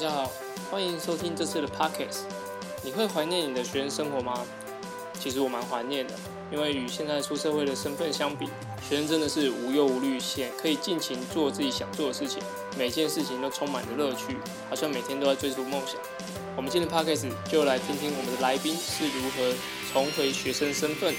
大家好，欢迎收听这次的 Podcast。你会怀念你的学生生活吗？其实我蛮怀念的，因为与现在出社会的身份相比，学生真的是无忧无虑，现可以尽情做自己想做的事情，每件事情都充满着乐趣，好像每天都在追逐梦想。我们今天的 Podcast 就来听听我们的来宾是如何重回学生身份。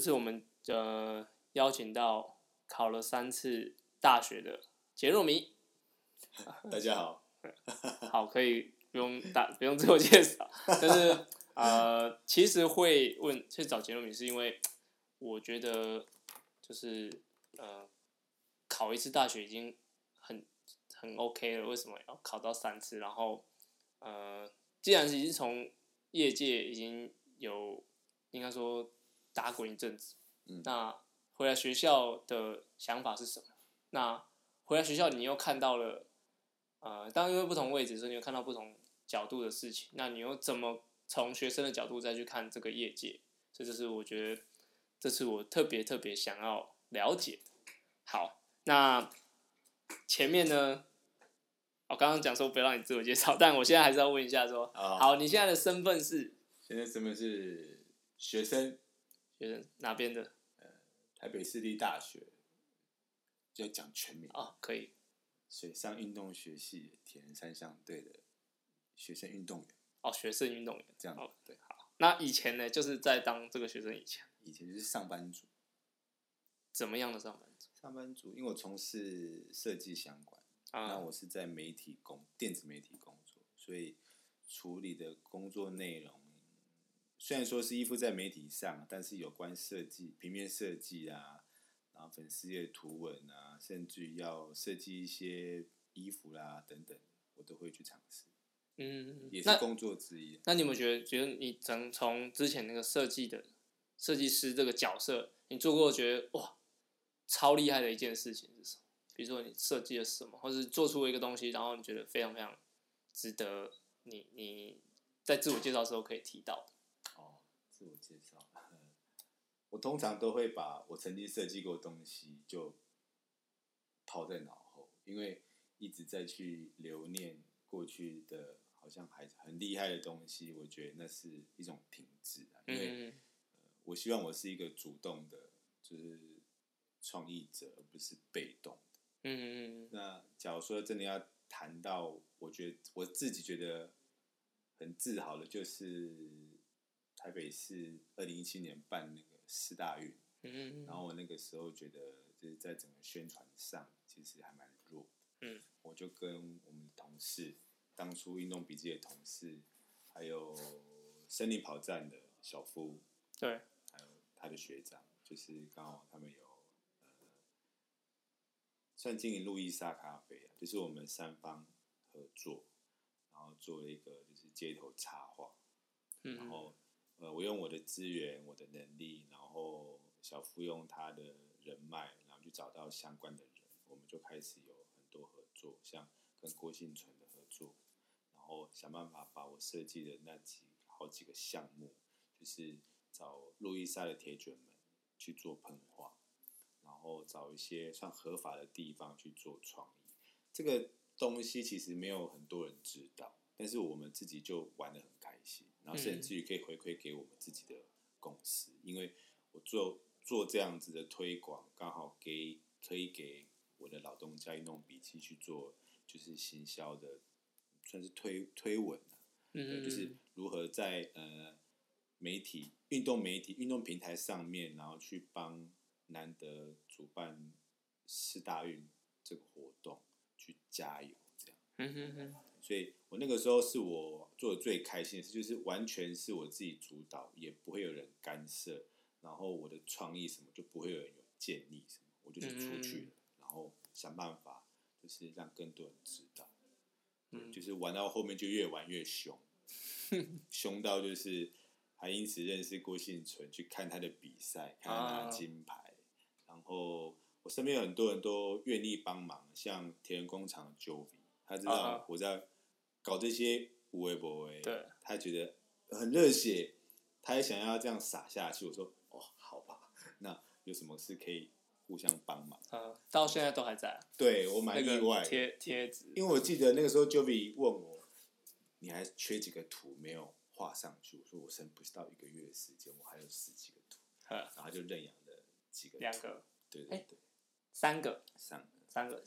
次我们呃邀请到考了三次大学的杰若米，大家好，好，可以不用打不用自我介绍，但是呃，其实会问去找杰若米，是因为我觉得就是呃考一次大学已经很很 OK 了，为什么要考到三次？然后呃，既然已经从业界已经有应该说。打滚一阵子，那回来学校的想法是什么？那回来学校，你又看到了，呃，当因为不同位置，所以你又看到不同角度的事情。那你又怎么从学生的角度再去看这个业界？这就是我觉得这是我特别特别想要了解。好，那前面呢，我刚刚讲说不要让你自我介绍，但我现在还是要问一下，说好，你现在的身份是？现在身份是学生。学生哪边的？呃，台北市立大学，就要讲全名啊，可以。水上运动学系铁人三项队的学生运动员。哦，学生运动员这样。哦，对，好。那以前呢，就是在当这个学生以前。以前就是上班族。怎么样的上班族？上班族，因为我从事设计相关，啊那我是在媒体工、电子媒体工作，所以处理的工作内容。虽然说是依附在媒体上，但是有关设计、平面设计啊，然后粉丝页图文啊，甚至于要设计一些衣服啦等等，我都会去尝试。嗯，也是工作之一。那你有没有觉得，觉得你从从之前那个设计的设计师这个角色，你做过觉得哇超厉害的一件事情是什么？比如说你设计了什么，或是做出了一个东西，然后你觉得非常非常值得你你在自我介绍的时候可以提到。自我介绍，我通常都会把我曾经设计过东西就抛在脑后，因为一直在去留念过去的，好像还很厉害的东西，我觉得那是一种停滞啊。因为我希望我是一个主动的，就是创意者，而不是被动的。嗯嗯嗯。那假如说真的要谈到，我觉得我自己觉得很自豪的，就是。台北市二零一七年办那个四大运，嗯嗯，然后我那个时候觉得就是在整个宣传上其实还蛮弱，嗯，我就跟我们同事，当初运动笔记的同事，还有森林跑站的小夫，对，还有他的学长，就是刚好他们有呃，算经营路易莎咖啡啊，就是我们三方合作，然后做了一个就是街头插画，嗯，然后。呃，我用我的资源、我的能力，然后小夫用他的人脉，然后去找到相关的人，我们就开始有很多合作，像跟郭信存的合作，然后想办法把我设计的那几好几个项目，就是找路易莎的铁卷门去做喷画，然后找一些算合法的地方去做创意。这个东西其实没有很多人知道，但是我们自己就玩的很心。然后甚至于可以回馈给我们自己的公司，因为我做做这样子的推广，刚好给可以给我的老东家运动笔记去做，就是行销的，算是推推文嗯，就是如何在呃媒体、运动媒体、运动平台上面，然后去帮难得主办四大运这个活动去加油，这样。嗯哼哼。所以我那个时候是我做的最开心的事，就是完全是我自己主导，也不会有人干涉，然后我的创意什么就不会有人有建议什么，我就是出去，然后想办法，就是让更多人知道，嗯，就是玩到后面就越玩越凶，凶到就是还因此认识郭信存，去看他的比赛，看他拿金牌，然后我我身边有很多人都愿意帮忙，像田园工厂的 Jovi，他知啊。道我在搞这些无为不为，对，他觉得很热血，他也想要这样撒下去。我说哦，好吧，那有什么事可以互相帮忙？嗯，到现在都还在啊。对我蛮那意外贴贴纸，因为我记得那个时候 Jovi 问我，你还缺几个图没有画上去？我说我剩不到一个月的时间，我还有十几个图，嗯，然后就认养了几个图。两，个、哎对对对，三个、三个。三个。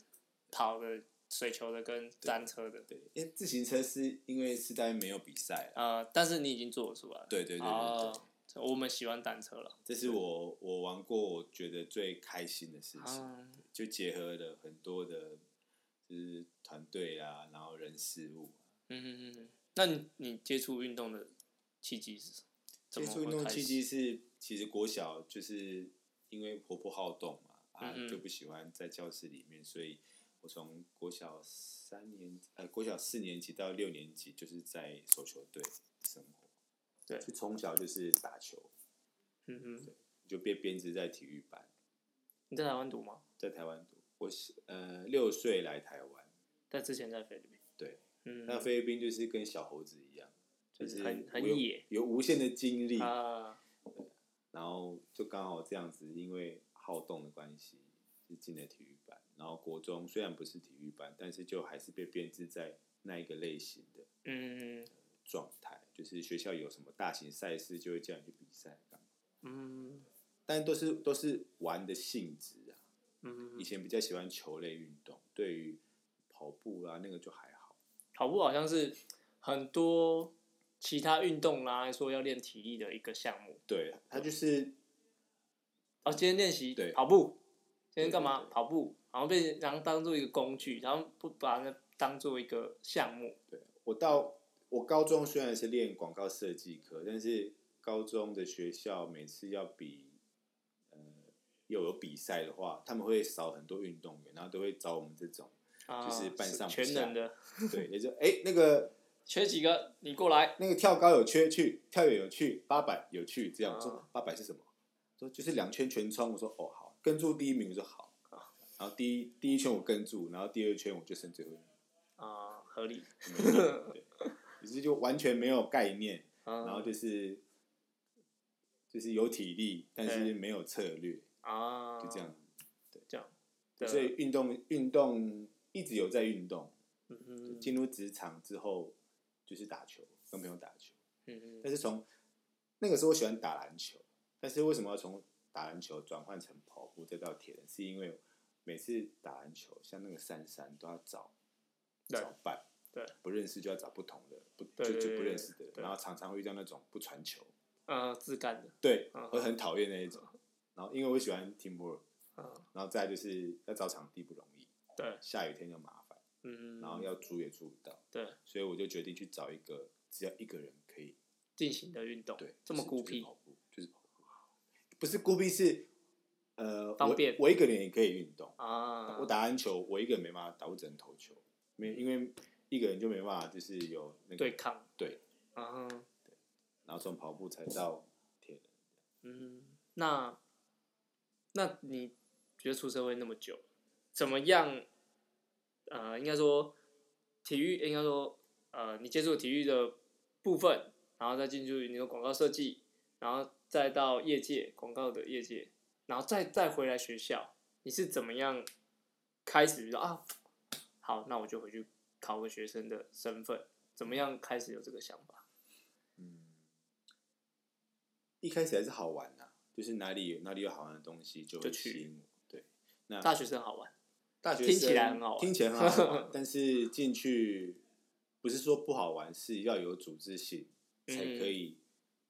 跑的、水球的跟单车的，对，因为自行车是因为是在没有比赛啊，呃，但是你已经做得出来了。对对对对对，哦，我们喜欢单车了。这是我我玩过我觉得最开心的事情，嗯，就结合了很多的，就是团队啊，然后人事物。嗯嗯嗯。那你你接触运动的契机是什么？接么触运动契机是，其实国小就是因为婆婆好动嘛，啊嗯嗯就不喜欢在教室里面，所以我从国小三年呃国小四年级到六年级就是在手球队生活，对就从小就是打球，嗯嗯。就被编制在体育班，你在台湾读吗？在台湾读。我是呃六岁来台湾，但之前在菲律宾。对，嗯。那菲律宾就是跟小猴子一样，就是很很野有无限的精力，啊，然后就刚好这样子，因为好动的关系，就进了体育班。然后国中虽然不是体育班，但是就还是被编制在那一个类型的嗯状态，就是学校有什么大型赛事，就会叫你去比赛干嘛。嗯但都是都是玩的性质啊。嗯以前比较喜欢球类运动，对于跑步啊那个就还好。跑步好像是很多其他运动啦，说要练体力的一个项目。对，它就是哦，今天练习对跑步，今天干嘛？跑步，然后被然后当做一个工具，然后不把它当做一个项目。对我到我高中虽然是练广告设计课，但是高中的学校每次要比，呃，又有比赛的话，他们会少很多运动员，然后都会找我们这种，啊，就是半上全能的，对，也就哎、那个 缺几个你过来。那个跳高有缺去，跳远有去，八百有去，这样、啊说八百是什么？说就是两圈全冲，我说哦好，跟住第一名我说好，然后第一第一圈我跟住，然后第二圈我就剩最后一名。啊，合理。对，只是就完全没有概念，然然后就是就是有体力，但是没有策略，啊，就这样。对这样。对所以运动运动一直有在运动，嗯嗯进入职场之后就是打球，跟朋友打球。嗯但是从那个时候我喜欢打篮球，但是为什么要从打篮球转换成跑步再到铁人？是因为每次打篮球，像那个珊珊都要找找伴，对，不认识就要找不同的，不就就不对认识的，对然后常常会遇到那种不传球，呃，自干的。对，嗯我很讨厌那一种。然后因为我喜欢 teamwork，嗯，然后再就是要找场地不容易，对，下雨天就麻烦，嗯，然后要租也租不到，对所以我就决定去找一个只要一个人可以进行的运动，对，这么孤僻就是跑步，不是孤僻是呃方便我我一个人也可以运动。啊，我打篮球，我一个人没办法打，我只能投球，没因为一个人就没办法，就是有那个对抗，对，啊，然后从跑步才到铁人。嗯，那那你觉得出社会那么久，怎么样？呃，应该说体育，应该说呃，你接触体育的部分，然后再进入你的广告设计，然后再到业界广告的业界，然后再再回来学校，你是怎么样开始说啊？好，那我就回去考个学生的身份，怎么样开始有这个想法？嗯，一开始还是好玩呐、就是哪里有哪里有好玩的东西就去吸引我。对，那大学生好玩，大学生听起生来很好玩听起来很好玩，但是进去不是说不好玩，是要有组织性才嗯可以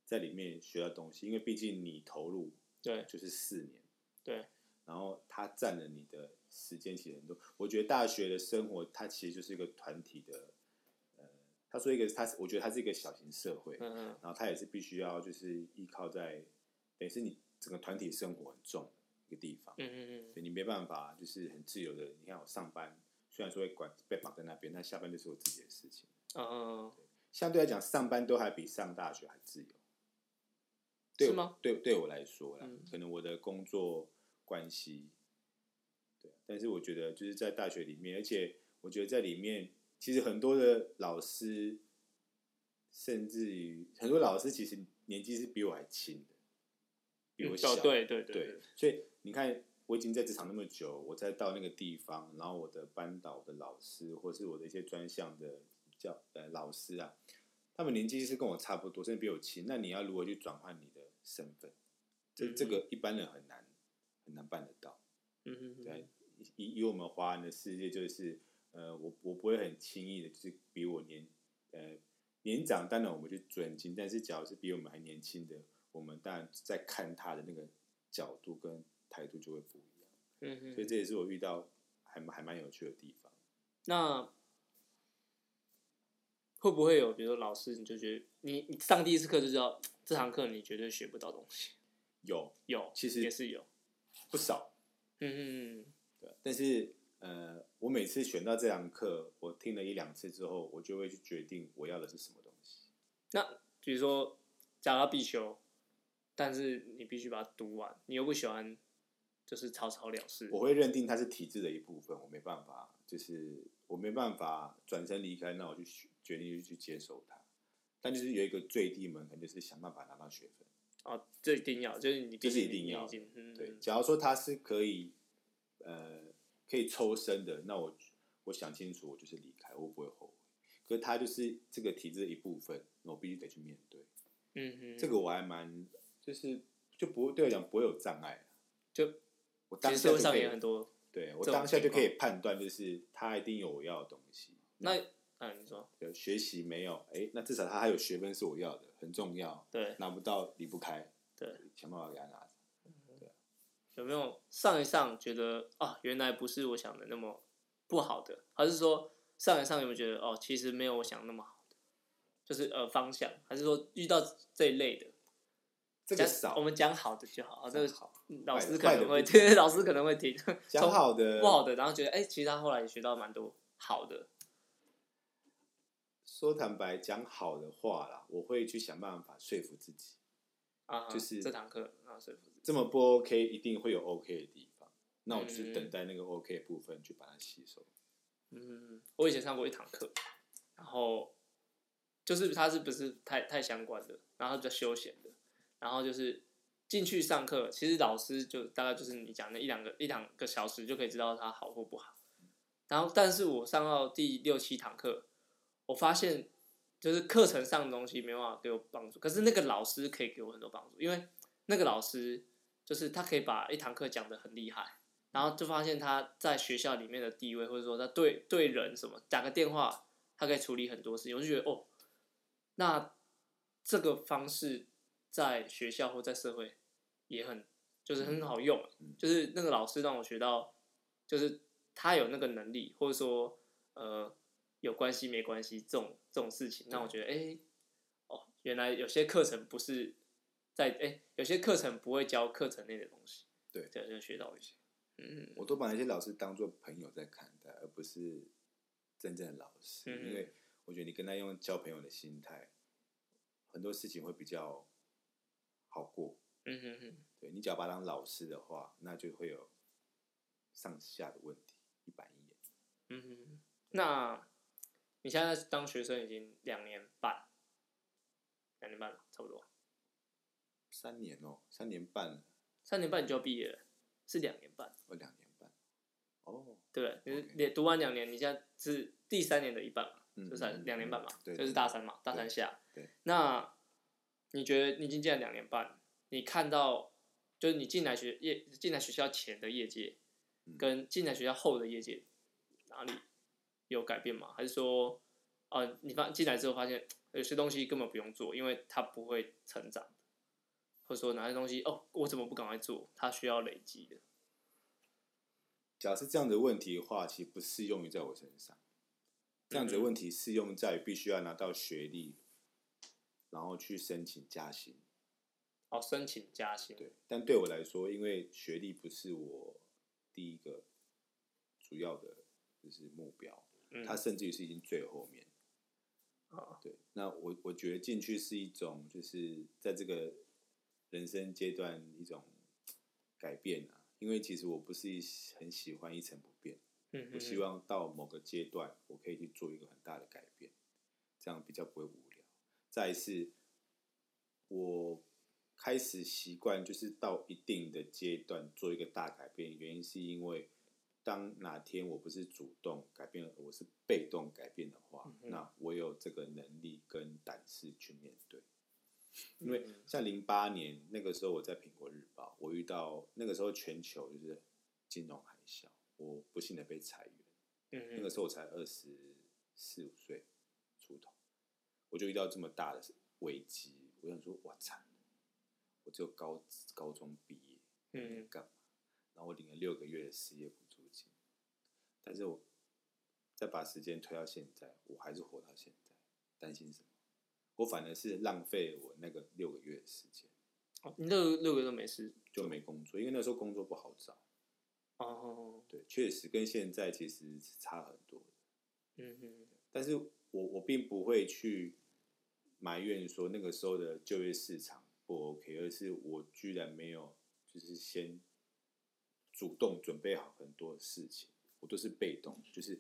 在里面学到东西，因为毕竟你投入对就是四年，对，然后它占了你的时间其实很多。我觉得大学的生活它其实就是一个团体的，呃，他说一个他是我觉得它是一个小型社会，嗯嗯然后他也是必须要就是依靠在，等于是你整个团体生活很重的一个地方。嗯嗯嗯，对你没办法，就是很自由的。你看我上班，虽然说会管被绑在那边，但下班就是我自己的事情。嗯，相对来讲，上班都还比上大学还自由。对是吗？对，对我来说啦，嗯可能我的工作关系，对，但是我觉得就是在大学里面，而且我觉得在里面，其实很多的老师，甚至于很多老师其实年纪是比我还轻的，比我小。哦，对对对对，所以你看，我已经在职场那么久，我再到那个地方，然后我的班导的老师，或是我的一些专项的教呃老师啊，他们年纪是跟我差不多，甚至比我轻。那你要如何去转换你的身份？这这个一般人很难很难办得到。嗯嗯嗯，对，以以我们华人的世界，就是呃，我我不会很轻易的，就是比我年呃年长，当然我们去尊敬，但是假如是比我们还年轻的，我们当然在看他的那个角度跟态度就会不一样。嗯嗯，所以这也是我遇到还蛮还蛮有趣的地方。那会不会有，比如说老师，你就觉得你你上第一次课就知道这堂课你绝对学不到东西？有有，其实也是有。不少，嗯嗯嗯，对，但是呃，我每次选到这堂课，我听了一两次之后，我就会去决定我要的是什么东西。那比如说假如必修，但是你必须把它读完，你又不喜欢，就是草草了事。我会认定它是体制的一部分，我没办法，就是我没办法转身离开，那我就决定去接受它。但就是有一个最低门槛，就是想办法拿到学分。哦，这一定要，就是你这是一定要的。嗯，对，假如说他是可以，呃，可以抽身的，那我我想清楚，我就是离开，我不会后悔。可是他就是这个体制的一部分，那我必须得去面对。嗯哼，这个我还蛮，就是就不对我讲不会有障碍。就我当下上也很多，对我当下就可以判断，就是他一定有我要的东西。那嗯，你说有学习没有？哎，那至少他还有学分是我要的，很重要。对，拿不到离不开。对，想办法给他拿着。对，有没有上一上觉得啊，原来不是我想的那么不好的，还是说上一上有没有觉得哦，其实没有我想那么好的？就是呃方向，还是说遇到这一类的？这个少，我们讲好的就好。啊这个好，老师可能会听，老师可能会听。讲好的，不好的，然后觉得哎，其实他后来也学到蛮多好的。说坦白讲好的话啦，我会去想办法说服自己，啊，就是这堂课啊说服自己，这么不 OK，一定会有 OK 的地方，那我就是等待那个 OK 的部分去把它吸收。嗯，我以前上过一堂课，然后就是它是不是太太相关的，然后比较休闲的，然后就是进去上课，其实老师就大概就是你讲那一两个一两个小时就可以知道它好或不好，然后但是我上到第六七堂课。我发现，就是课程上的东西没办法给我帮助，可是那个老师可以给我很多帮助，因为那个老师就是他可以把一堂课讲的很厉害，然后就发现他在学校里面的地位，或者说他对对人什么打个电话，他可以处理很多事情，我就觉得哦，那这个方式在学校或在社会也很就是很好用，就是那个老师让我学到，就是他有那个能力，或者说呃。有关系没关系，这种这种事情，那我觉得，哎，哦，原来有些课程不是在，哎，有些课程不会教课程内的东西，对，这就学到一些，嗯，我都把那些老师当做朋友在看待，而不是真正的老师，因为我觉得你跟他用交朋友的心态，很多事情会比较好过，嗯哼哼，对你只要把他当老师的话，那就会有上下的问题，一板一眼，嗯哼，那。你现在当学生已经两年半，两年半了，差不多。三年哦，三年半。三年半你就要毕业了，是两年半。哦，两年半。哦。对，你你读完两年，你现在是第三年的一半嘛，就是两年半嘛，就是大三嘛，大三下。对。那你觉得你已经进来两年半，你看到就是你进来学业进来学校前的业界，跟进来学校后的业界哪里？有改变吗？还是说，啊，你发进来之后发现有些东西根本不用做，因为它不会成长，或者说哪些东西哦，我怎么不赶快做？它需要累积的。假设这样的问题的话，其实不适用于在我身上。这样子的问题适用在必须要拿到学历，然后去申请加薪。哦，申请加薪。对，但对我来说，因为学历不是我第一个主要的，就是目标。他甚至于是已经最后面，啊，对，那我我觉得进去是一种，就是在这个人生阶段一种改变啊，因因为其实我不是一很喜欢一成不变，嗯我希望到某个阶段，我可以去做一个很大的改变，这样比较不会无聊。再一是，我开始习惯就是到一定的阶段做一个大改变，原因是因为当哪天我不是主动改变，我是被动改变的话，嗯那我有这个能力跟胆识去面对。因为嗯像零八年那个时候，我在苹果日报，我遇到那个时候全球就是金融海啸，我不幸的被裁员。嗯那个时候我才二十四五岁出头，我就遇到这么大的危机，我想说，哇惨了，我只有高高中毕业，嗯干嘛？然后我领了六个月的失业但是我再把时间推到现在，我还是活到现在，担心什么？我反而是浪费我那个六个月的时间，哦，你六六个月都没事就没工作，因为那时候工作不好找。哦，对，确实跟现在其实是差很多的。嗯哼，但是我我并不会去埋怨说那个时候的就业市场不 OK，而是我居然没有就是先主动准备好很多事情，我都是被动，就是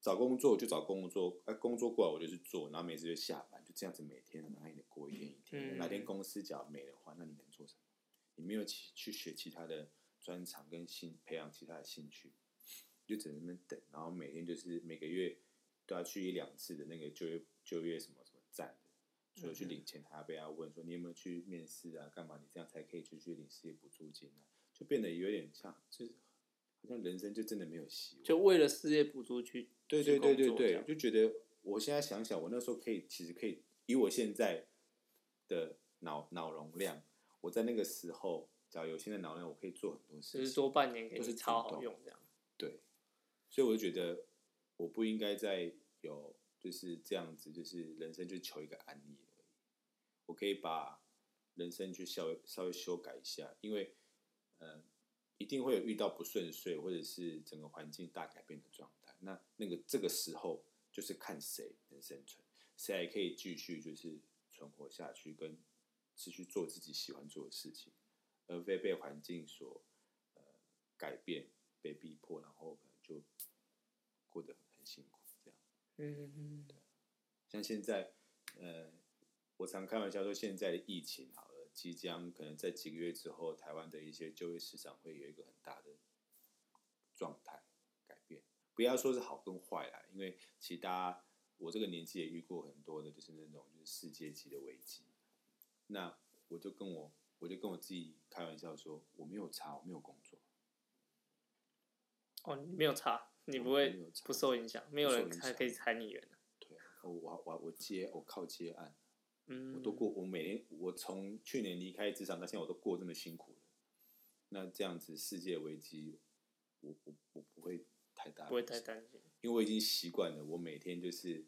找工作就找工作，哎、工作过来我就去做，然后每次就下班，就这样子每天然后你过一天一天，嗯哪天公司只要没的话，那你能做什么？你没有去去学其他的专长跟兴培养其他的兴趣，就只能那边等，然后每天就是每个月都要去一两次的那个就业就业什么什么站的，除了去领钱，还要被他问说你有没有去面试啊，干嘛？你这样才可以去去领失业补助金啊，就变得有点像，就是好像人生就真的没有希望。就为了事业补助去对对对对对，就觉得我现在想想，我那时候可以，其实可以以我现在的脑脑容量，我在那个时候，只要有现在脑容量，我可以做很多事情。多半年给都是你超好用这样。对，所以我就觉得我不应该再有就是这样子，就是人生就求一个安逸而已。我可以把人生去稍微稍微修改一下，因为呃，一定会有遇到不顺遂或者是整个环境大改变的状态。那那个这个时候就是看谁能生存，谁还可以继续就是存活下去，跟持续做自己喜欢做的事情，而非被环境所呃改变、被逼迫，然后可能就过得很辛苦这样。嗯嗯像现在，呃，我常开玩笑说，现在的疫情好了，即将可能在几个月之后，台湾的一些就业市场会有一个很大的状态改变。不要说是好跟坏啦，因为其实大家我这个年纪也遇过很多的，就是那种就是世界级的危机。那我就跟我我就跟我自己开玩笑说，我没有差，我没有工作，哦，你没有差，你不我会不受影响，没有人还可以裁你员。对，我我我我接我靠接案。嗯，我都过，我每年我从去年离开职场到现在，我都过这么辛苦了。那这样子世界危机，我我我不会太大，不会太，担心。因为我已经习惯了，我每天就是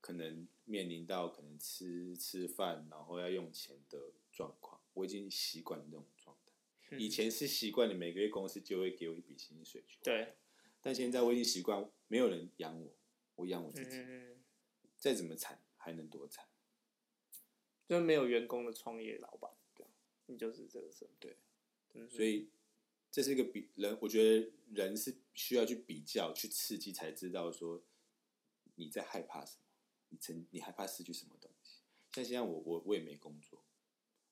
可能面临到可能吃吃饭，然后要用钱的状况，我已经习惯了那种状态。嗯以前是习惯了每个月公司就会给我一笔薪水去，对，但现在我已经习惯没有人养我，我养我自己，嗯，再怎么惨还能多惨？就是没有员工的创业老板，对，你就是这个身份。对，嗯，所以这是一个比人，我觉得人是需要去比较、去刺激，才知道说你在害怕什么，你曾你害怕失去什么东西。像现在我我我也没工作，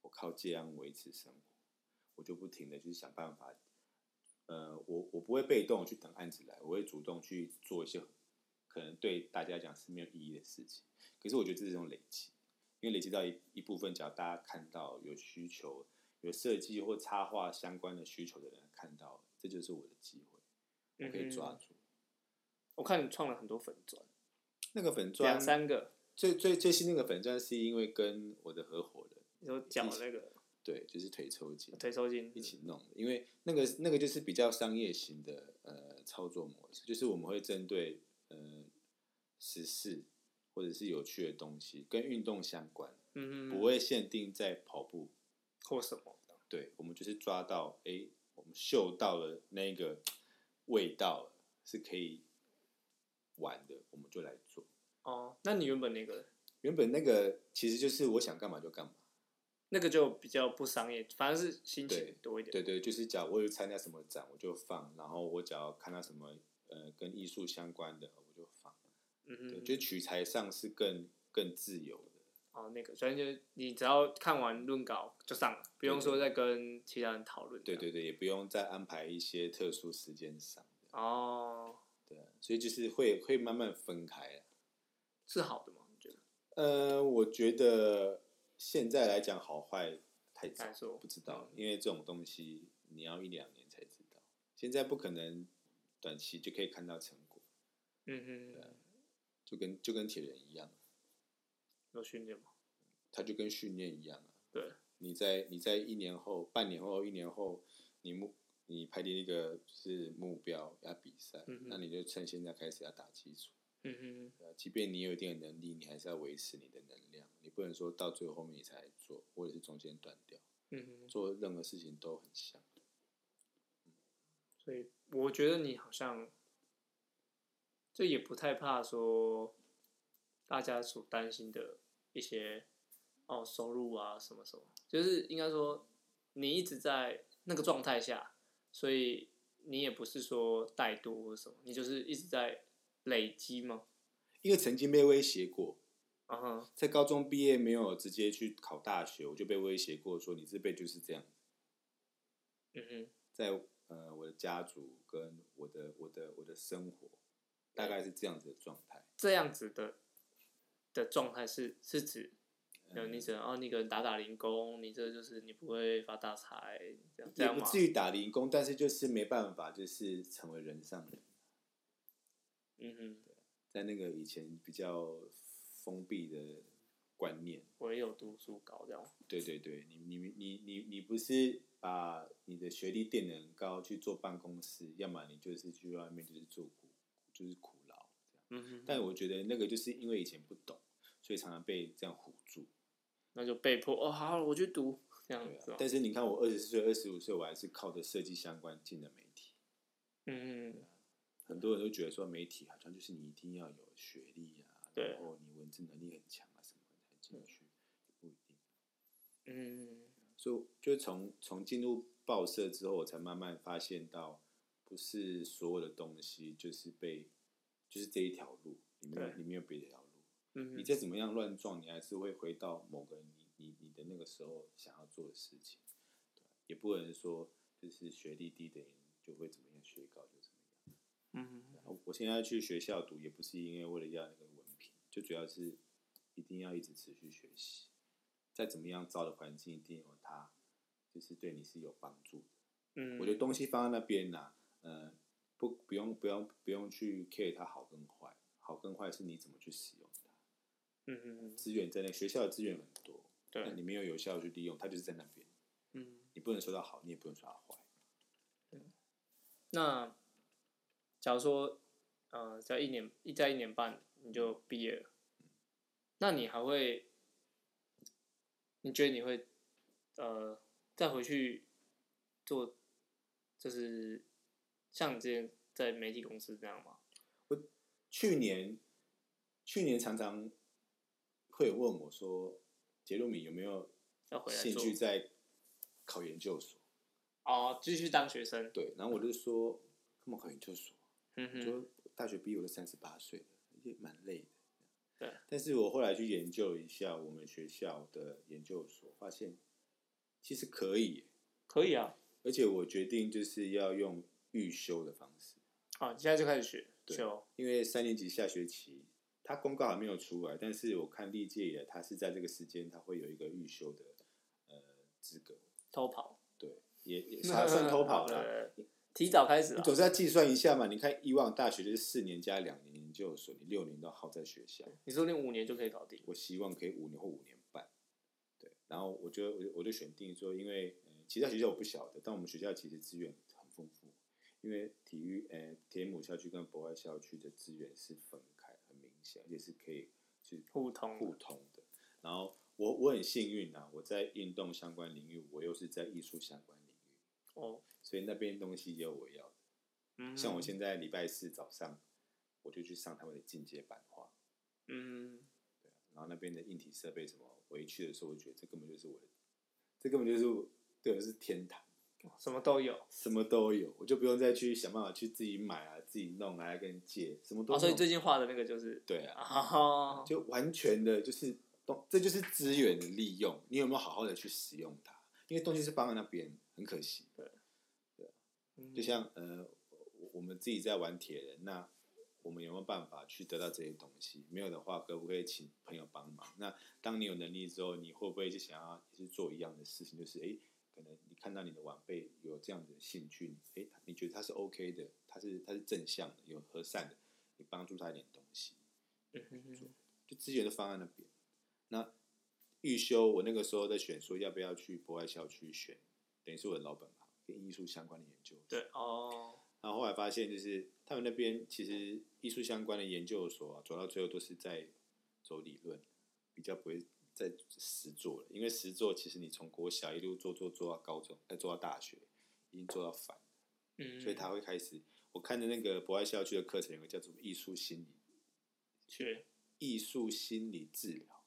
我靠这样维持生活，我就不停的去想办法。呃，我我不会被动地去等案子来，我会主动去做一些可能对大家讲是没有意义的事情。可是我觉得这是一种累积，因为累积到一一部分，只要大家看到有需求、有设计或插画相关的需求的人看到，这就是我的机会，我可以抓住。我看你创了很多粉钻，那个粉砖两三个，最最最新那个粉砖是因为跟我的合伙人，你说脚那个对，就是腿抽筋腿抽筋一起弄的，因为那个那个就是比较商业型的呃操作模式，就是我们会针对呃时事或者是有趣的东西跟运动相关，嗯，不会限定在跑步，或什么的，对，我们就是抓到，哎、我们嗅到了那个味道，是可以玩的，我们就来做。哦，那你原本那个，原本那个其实就是我想干嘛就干嘛，那个就比较不商业，反正是心对情多一点。对对，就是假如我有参加什么展，我就放；然后我只要看到什么呃跟艺术相关的，嗯哼，就取材上是更更自由的。哦，那个，所以就你只要看完论稿就上了，不用说再跟其他人讨论。对对对，也不用再安排一些特殊时间上。哦，对啊，所以就是会会慢慢分开啊。是好的吗？你觉得？呃，我觉得现在来讲好坏太早不知道，嗯因为这种东西你要一两年才知道，现在不可能短期就可以看到成果，嗯哼，就跟就跟铁人一样，有训练吗？他就跟训练一样啊。对，你在你在一年后、半年后、一年后，你目你排定一个是目标要比赛，嗯那你就趁现在开始要打基础。嗯哼，即便你有一定的能力，你还是要维持你的能量，你不能说到最后面你才做，或者是中间断掉。嗯哼，做任何事情都很像。所以我觉得你好像，就也不太怕说大家所担心的一些哦收入啊什么什么，就是应该说你一直在那个状态下，所以你也不是说怠惰或什么，你就是一直在累积嘛。因为曾经被威胁过，啊哈，在高中毕业没有直接去考大学，我就被威胁过，说你这辈子就是这样。嗯哼，在呃我的家族跟我的我的我的生活，大概是这样子的状态。这样子的的状态是是指，你只能哦，你可能打打零工，你这就是你不会发大财，这样这样吗？也不至于打零工，但是就是没办法，就是成为人上人。嗯哼，在那个以前比较封闭的观念，唯有读书高这样。对对对，你你你你你不是把你的学历垫得很高去做办公室，要么你就是去外面就是做苦，就是苦劳这样。嗯哼，但我觉得那个就是因为以前不懂，所以常常被这样唬住。那就被迫哦，好，我去读这样子、但是你看我二十四岁、二十五岁，我还是靠着设计相关进的媒体。嗯嗯，很多人都觉得说媒体好像就是你一定要有学历啊，对然后你文字能力很强啊什么的才进去，不一定。嗯所以就从从进入报社之后，我才慢慢发现到，不是所有的东西就是被，就是这一条路，你没有对你没有别的条路，嗯你再怎么样乱撞，你还是会回到某个你你你的那个时候想要做的事情，对也不能说就是学历低的人就会怎么样，学高就怎么样。嗯我现在去学校读，也不是因为为了要那个文凭，就主要是一定要一直持续学习。再怎么样糟的环境，一定有它，就是对你是有帮助的。嗯，我觉得东西放在那边呐、呃，不不用不用不用去 care 它好跟坏，好跟坏是你怎么去使用它。嗯嗯嗯，资源在那，学校的资源很多，那对，你没有有效地去利用，它就是在那边。嗯，你不能说它好，你也不能说它坏。那假如说呃，在一年一在一年半你就毕业了，那你还会？你觉得你会呃再回去做，就是像你之前在媒体公司这样吗？我去年，去年常常会有问我说，杰路米有没有兴趣在考研究所？哦，继续当学生。对，然后我就说，干嘛考研究所？嗯哼，我说大学毕业我都三十八岁了，也蛮累的。对，但是我后来去研究一下我们学校的研究所，发现其实可以耶，可以啊。而且我决定就是要用预修的方式，好，现在就开始学对修。因为三年级下学期，他公告还没有出来，但是我看历届以来，它是在这个时间，他会有一个预修的呃资格，偷跑，对，也也 算算偷跑了。提早开始啊你总是要计算一下嘛？你看以往大学就是四年加两年研究所，你六年都耗在学校。你说你五年就可以搞定。我希望可以五年或五年半，对。然后我就我就我就选定说，因为、呃、其他学校我不晓得，但我们学校其实资源因为体育呃田母校区跟博爱校区的资源是分开，很明显，而且是可以是互通互通的。然后我我很幸运啊，我在运动相关领域，我又是在艺术相关领域，哦，所以那边东西也有我要的。嗯，像我现在礼拜四早上，我就去上他们的进阶版画。嗯，对然后那边的硬体设备什么，我一去的时候，我觉得这根本就是我的这根本就是对我是天堂，什么都有。什么都有，我就不用再去想办法去自己买啊，自己弄来跟人借，什么都哦，所以弄最近画的那个就是对啊，啊，就完全的就是东，这就是资源的利用，你有没有好好的去使用它？因为东西是放在那边，很可惜。对就像呃，我我们自己在玩铁人，那我们有没有办法去得到这些东西？没有的话，可不可以请朋友帮忙？那当你有能力之后，你会不会就想要也是做一样的事情？就是诶，可能你看到你的晚辈有这样的兴趣，诶，你觉得他是 OK 的，他是他是正向的，有和善的，你帮助他一点东西，嗯哼哼就资源都放在那边。那预修，我那个时候在选说要不要去博爱校区选，等于是我的老本行，跟艺术相关的研究所。对哦，然后后来发现，就是他们那边其实艺术相关的研究所、啊，走到最后都是在走理论，比较不会在实做了。因为实做其实你从国小一路做做做到高中，再做到大学，已经做到烦，嗯，所以他会开始。我看的那个博爱校区的课程有个叫做艺术心理、学艺术心理治疗，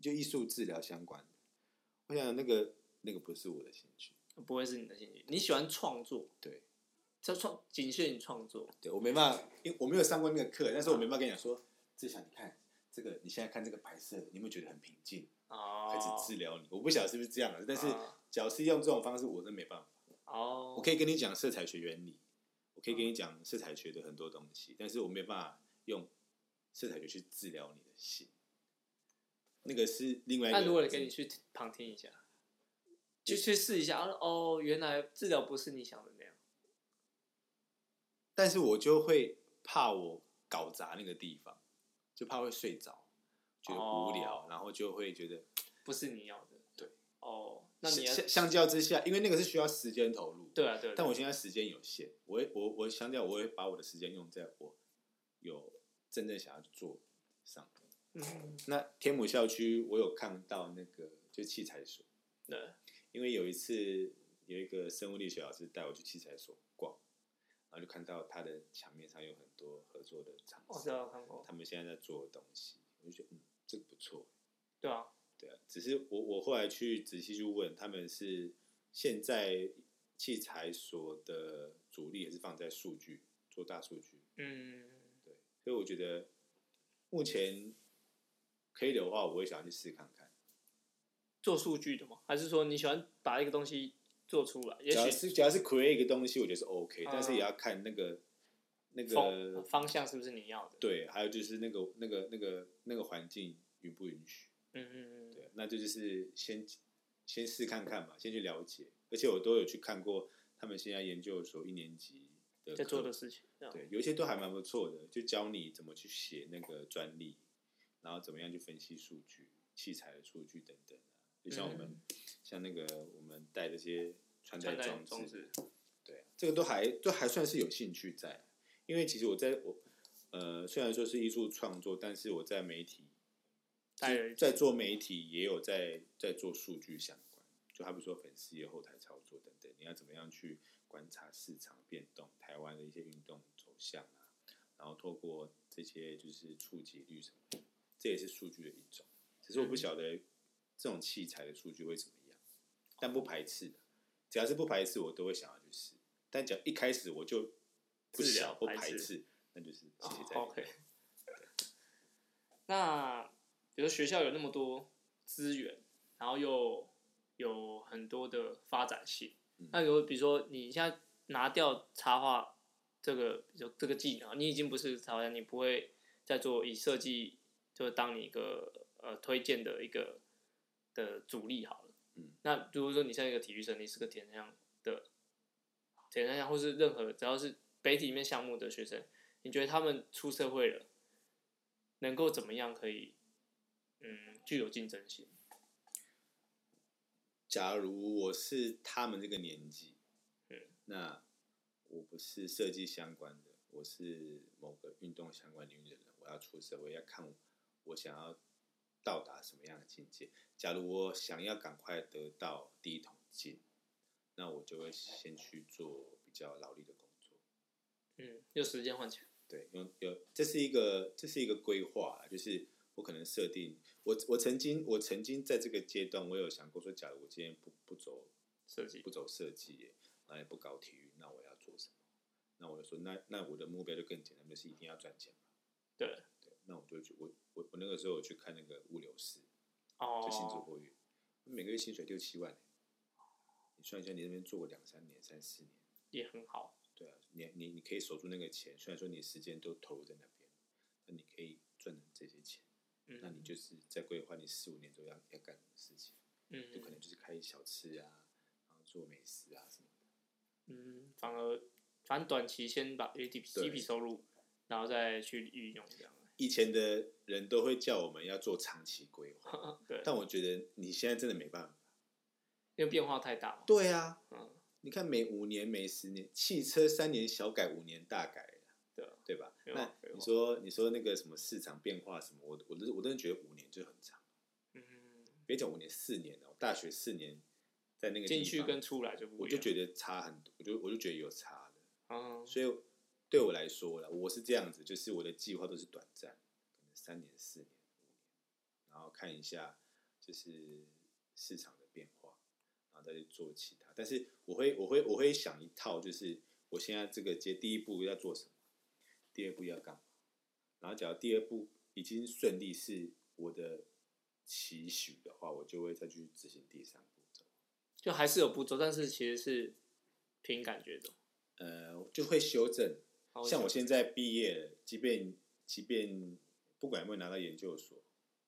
就艺术治疗相关的。我想那个那个不是我的兴趣，不会是你的兴趣，你喜欢创作，对。这创仅限于创作，对我没办法，因为我没有上过那个课，但是我没办法跟你讲说，志祥，你看这个，你现在看这个白色，你有没有觉得很平静？哦，开始治疗你。我不晓得是不是这样的，但是啊假如是用这种方式，我真没办法。哦，我可以跟你讲色彩学原理，我可以跟你讲色彩学的很多东西，但是我没办法用色彩学去治疗你的心。那个是另外一个。那如果你跟你去旁听一下，就去试一下，哦，原来治疗不是你想的那样，但是我就会怕我搞砸那个地方，就怕会睡着，觉得无聊，哦然后就会觉得。不是你要的，对，哦，那你要相相较之下，因为那个是需要时间投入，对啊对啊，但我现在时间有限，我会我我相较我会把我的时间用在我有真正想要去做上。嗯，那天母校区我有看到那个就器材所，对，因为有一次有一个生物力学老师带我去器材所逛，然后就看到他的墙面上有很多合作的厂我知商，道看过，他们现在在做的东西，我就觉得嗯这个不错，对啊，对啊，只是我我后来去仔细去问，他们是现在器材所的主力也是放在数据，做大数据，嗯，对，所以我觉得目前可以的话，我会想要去试看看。做数据的吗？还是说你喜欢把一个东西做出来？也只要许是只要是 create 一个东西，我觉得是 OK，、嗯但是也要看那个那风个方向是不是你要的？对，还有就是那个那个那个那个环境允不允许。嗯嗯嗯，对，那这就是先先试看看嘛，先去了解。而且我都有去看过他们现在研究所一年级的在做课的事情，这样对，有一些都还蛮不错的，就教你怎么去写那个专利，然后怎么样去分析数据、器材的数据等等啊。就像我们、像那个我们带这些穿戴装装置，置，对啊，这个都还都还算是有兴趣在，因为其实我在我呃虽然说是艺术创作，但是我在媒体在做媒体也有在在做数据相关，就好比说粉丝页后台操作等等，你要怎么样去观察市场变动，台湾的一些运动走向啊，然后透过这些就是触及率什么的，这也是数据的一种。只是我不晓得这种器材的数据会怎么样，但不排斥的，只要是不排斥，我都会想要去试。但只要一开始我就不想或排斥那就是谢谢再见。哦 OK。那比如学校有那么多资源，然后又有很多的发展性，嗯那有比如说你现在拿掉插画这个比如这个技能，你已经不是插画家，你不会再做以设计就当你一个呃推荐的一个的主力好了。嗯，那如果说你像一个体育生，你是个田项的田项或是任何只要是北体里面项目的学生，你觉得他们出社会了，能够怎么样可以嗯具有竞争性？假如我是他们这个年纪，嗯，那我不是设计相关的，我是某个运动相关领域的人，我要出社会，要看我想要到达什么样的境界。假如我想要赶快得到第一桶金，那我就会先去做比较劳力的工作。嗯，用时间换钱。对，有有，这是一个这是一个规划，就是我可能设定，我我曾经我曾经在这个阶段，我有想过说，假如我今天不不走设计不走设计耶，然后也不搞体育，那我要做什么？那我就说，那那我的目标就更简单，就是一定要赚钱对，那我就去我我我那个时候我去看那个物流师，哦就新竹货运，每个月薪水六七万耶，你算一下，你那边做个两三年、三四年，也很好，对啊，你你你可以守住那个钱，虽然说你时间都投入在那边，那你可以赚这些钱，嗯，那你就是在规划你四五年都要要干什么事情，嗯就可能就是开小吃啊，然后做美食啊什么的。嗯，反而反正短期先把有一笔对一笔收入，然后再去运用这样。以前的人都会叫我们要做长期规划，对，但我觉得你现在真的没办法。因为变化太大嘛。对啊，嗯，你看每五年、每十年，汽车三年小改，五年大改啊对啊，对吧？那你说你说那个什么市场变化什么，我我都我真的觉得五年就很长，嗯，别讲五年四年了，我大学四年在那个地进去跟出来就不一样。我就觉得差很多，我就我就觉得有差的，嗯，所以对我来说了，我是这样子，就是我的计划都是短暂，可能三年、四年、五年，然后看一下就是市场的变化，然后再去做其他。但是我会我会我会想一套，就是我现在这个阶第一步要做什么，第二步要干嘛，然后假如第二步已经顺利是我的期许的话，我就会再去执行第三步骤。就还是有步骤，但是其实是凭感觉的。呃，就会修正。哦像我现在毕业了，即便即便不管有没有拿到研究所，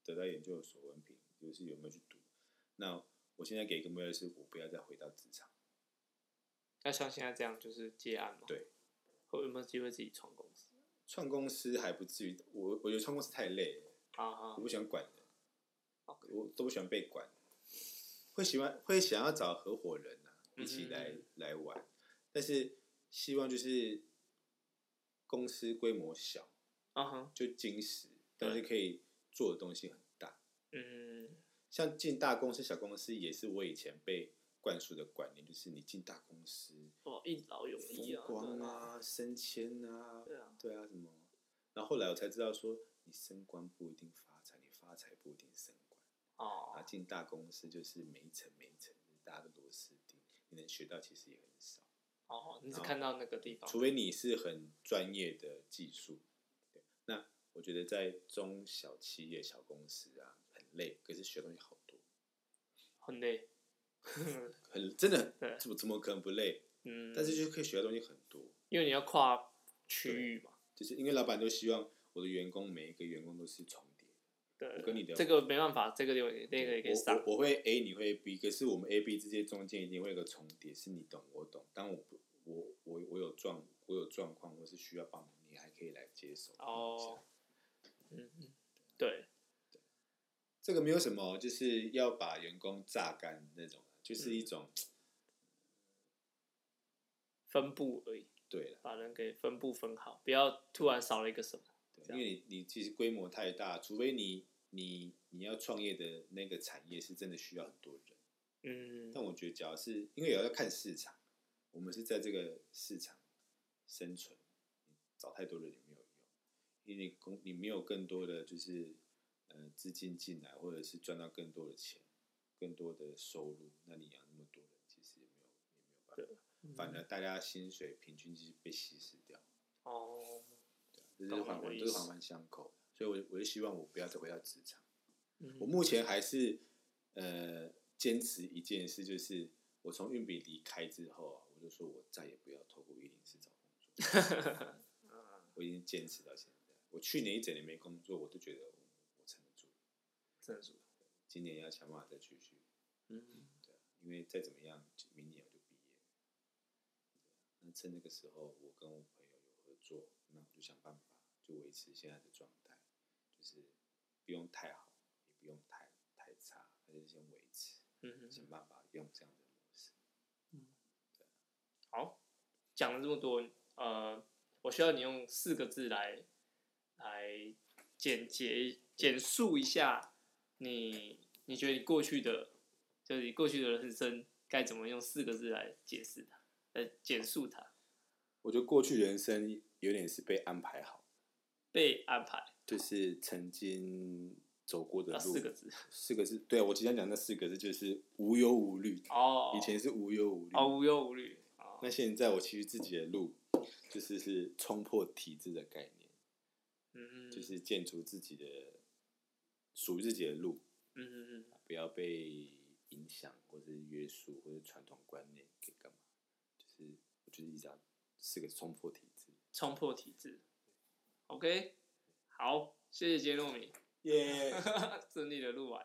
得到研究所文凭，就是有没有去读，那我现在给一个目标是，我不要再回到职场。那像现在这样就是接案嘛？对，会有没有机会自己创公司？创公司还不至于，我我觉得创公司太累了，啊哈我不喜欢管人我都不喜欢被管，会喜欢会想要找合伙人啊，一起来、嗯来玩，但是希望就是公司规模小，啊哈，就精实，但是可以做的东西很大。嗯，像进大公司、小公司，也是我以前被灌输的观念，就是你进大公司，哦，一劳永逸啊，风光啊、升迁啊，对啊，对啊，什么？然后后来我才知道说，你升官不一定发财，你发财不一定升官。哦啊，，进大公司就是每一层每一层，大家都螺丝钉，你能学到其实也很少。哦，你只看到那个地方，除非你是很专业的技术，对，那我觉得在中小企业、小公司啊，很累，可是学东西好多，很累，很真的 对，怎么怎么可能不累？嗯，但是就可以学的东西很多，因为你要跨区域嘛，就是因为老板都希望我的员工每一个员工都是重叠的。对，我跟你聊这个没办法，这个就那个也可以我上，我我会 A，你会 B，可是我们 A、B 之间中间一定会有个重叠，是你懂我懂。当我不我我我有状我有状况我是需要帮忙，你还可以来接手。哦，嗯嗯，对，这个没有什么，就是要把员工榨干那种，就是一种、分布而已，对了，把人给分布分好，不要突然少了一个什么，对因为你你其实规模太大，除非你你你要创业的那个产业是真的需要很多人。嗯，但我觉得，只要是因为也要看市场，我们是在这个市场生存，你找太多人也没有用，因为你公你没有更多的就是呃资金进来，或者是赚到更多的钱、更多的收入，那你养那么多人，其实也没有也没有办法，嗯反而大家薪水平均就是被稀释掉，哦，对这是环环都是环环相扣的，所以我我就希望我不要再回到职场。嗯我目前还是呃坚持一件事，就是我从运笔离开之后就说我再也不要透过一零四找工作，我已经坚持到现在。我去年一整年没工作，我都觉得我我撑得住，撑得住，今年要想办法再继续，嗯，对啊，因为再怎么样，明年我就毕业了。那趁那个时候，我跟我朋友有合作，那我就想办法就维持现在的状态，就是不用太好，也不用太太差，还是先维持。嗯想办法用这样的。好，讲了这么多，呃，我需要你用四个字来来简洁简述一下你你觉得你过去的，就是你过去的人生该怎么用四个字来解释它，来简述它，我觉得过去人生有点是被安排好，被安排，就是曾经走过的啊，路。四个字。四个字，对啊我即将讲那四个字就是无忧无虑。哦，以前是无忧无虑，哦无忧无虑。哦那现在我其实自己的路就是是冲破体制的概念，嗯，就是建筑自己的属于自己的路，嗯嗯嗯，不要被影响或是约束或者传统观念给干嘛，就是我就是一直要四个冲破体制。冲破体制。OK，好，谢谢杰诺米，耶、顺利的录完。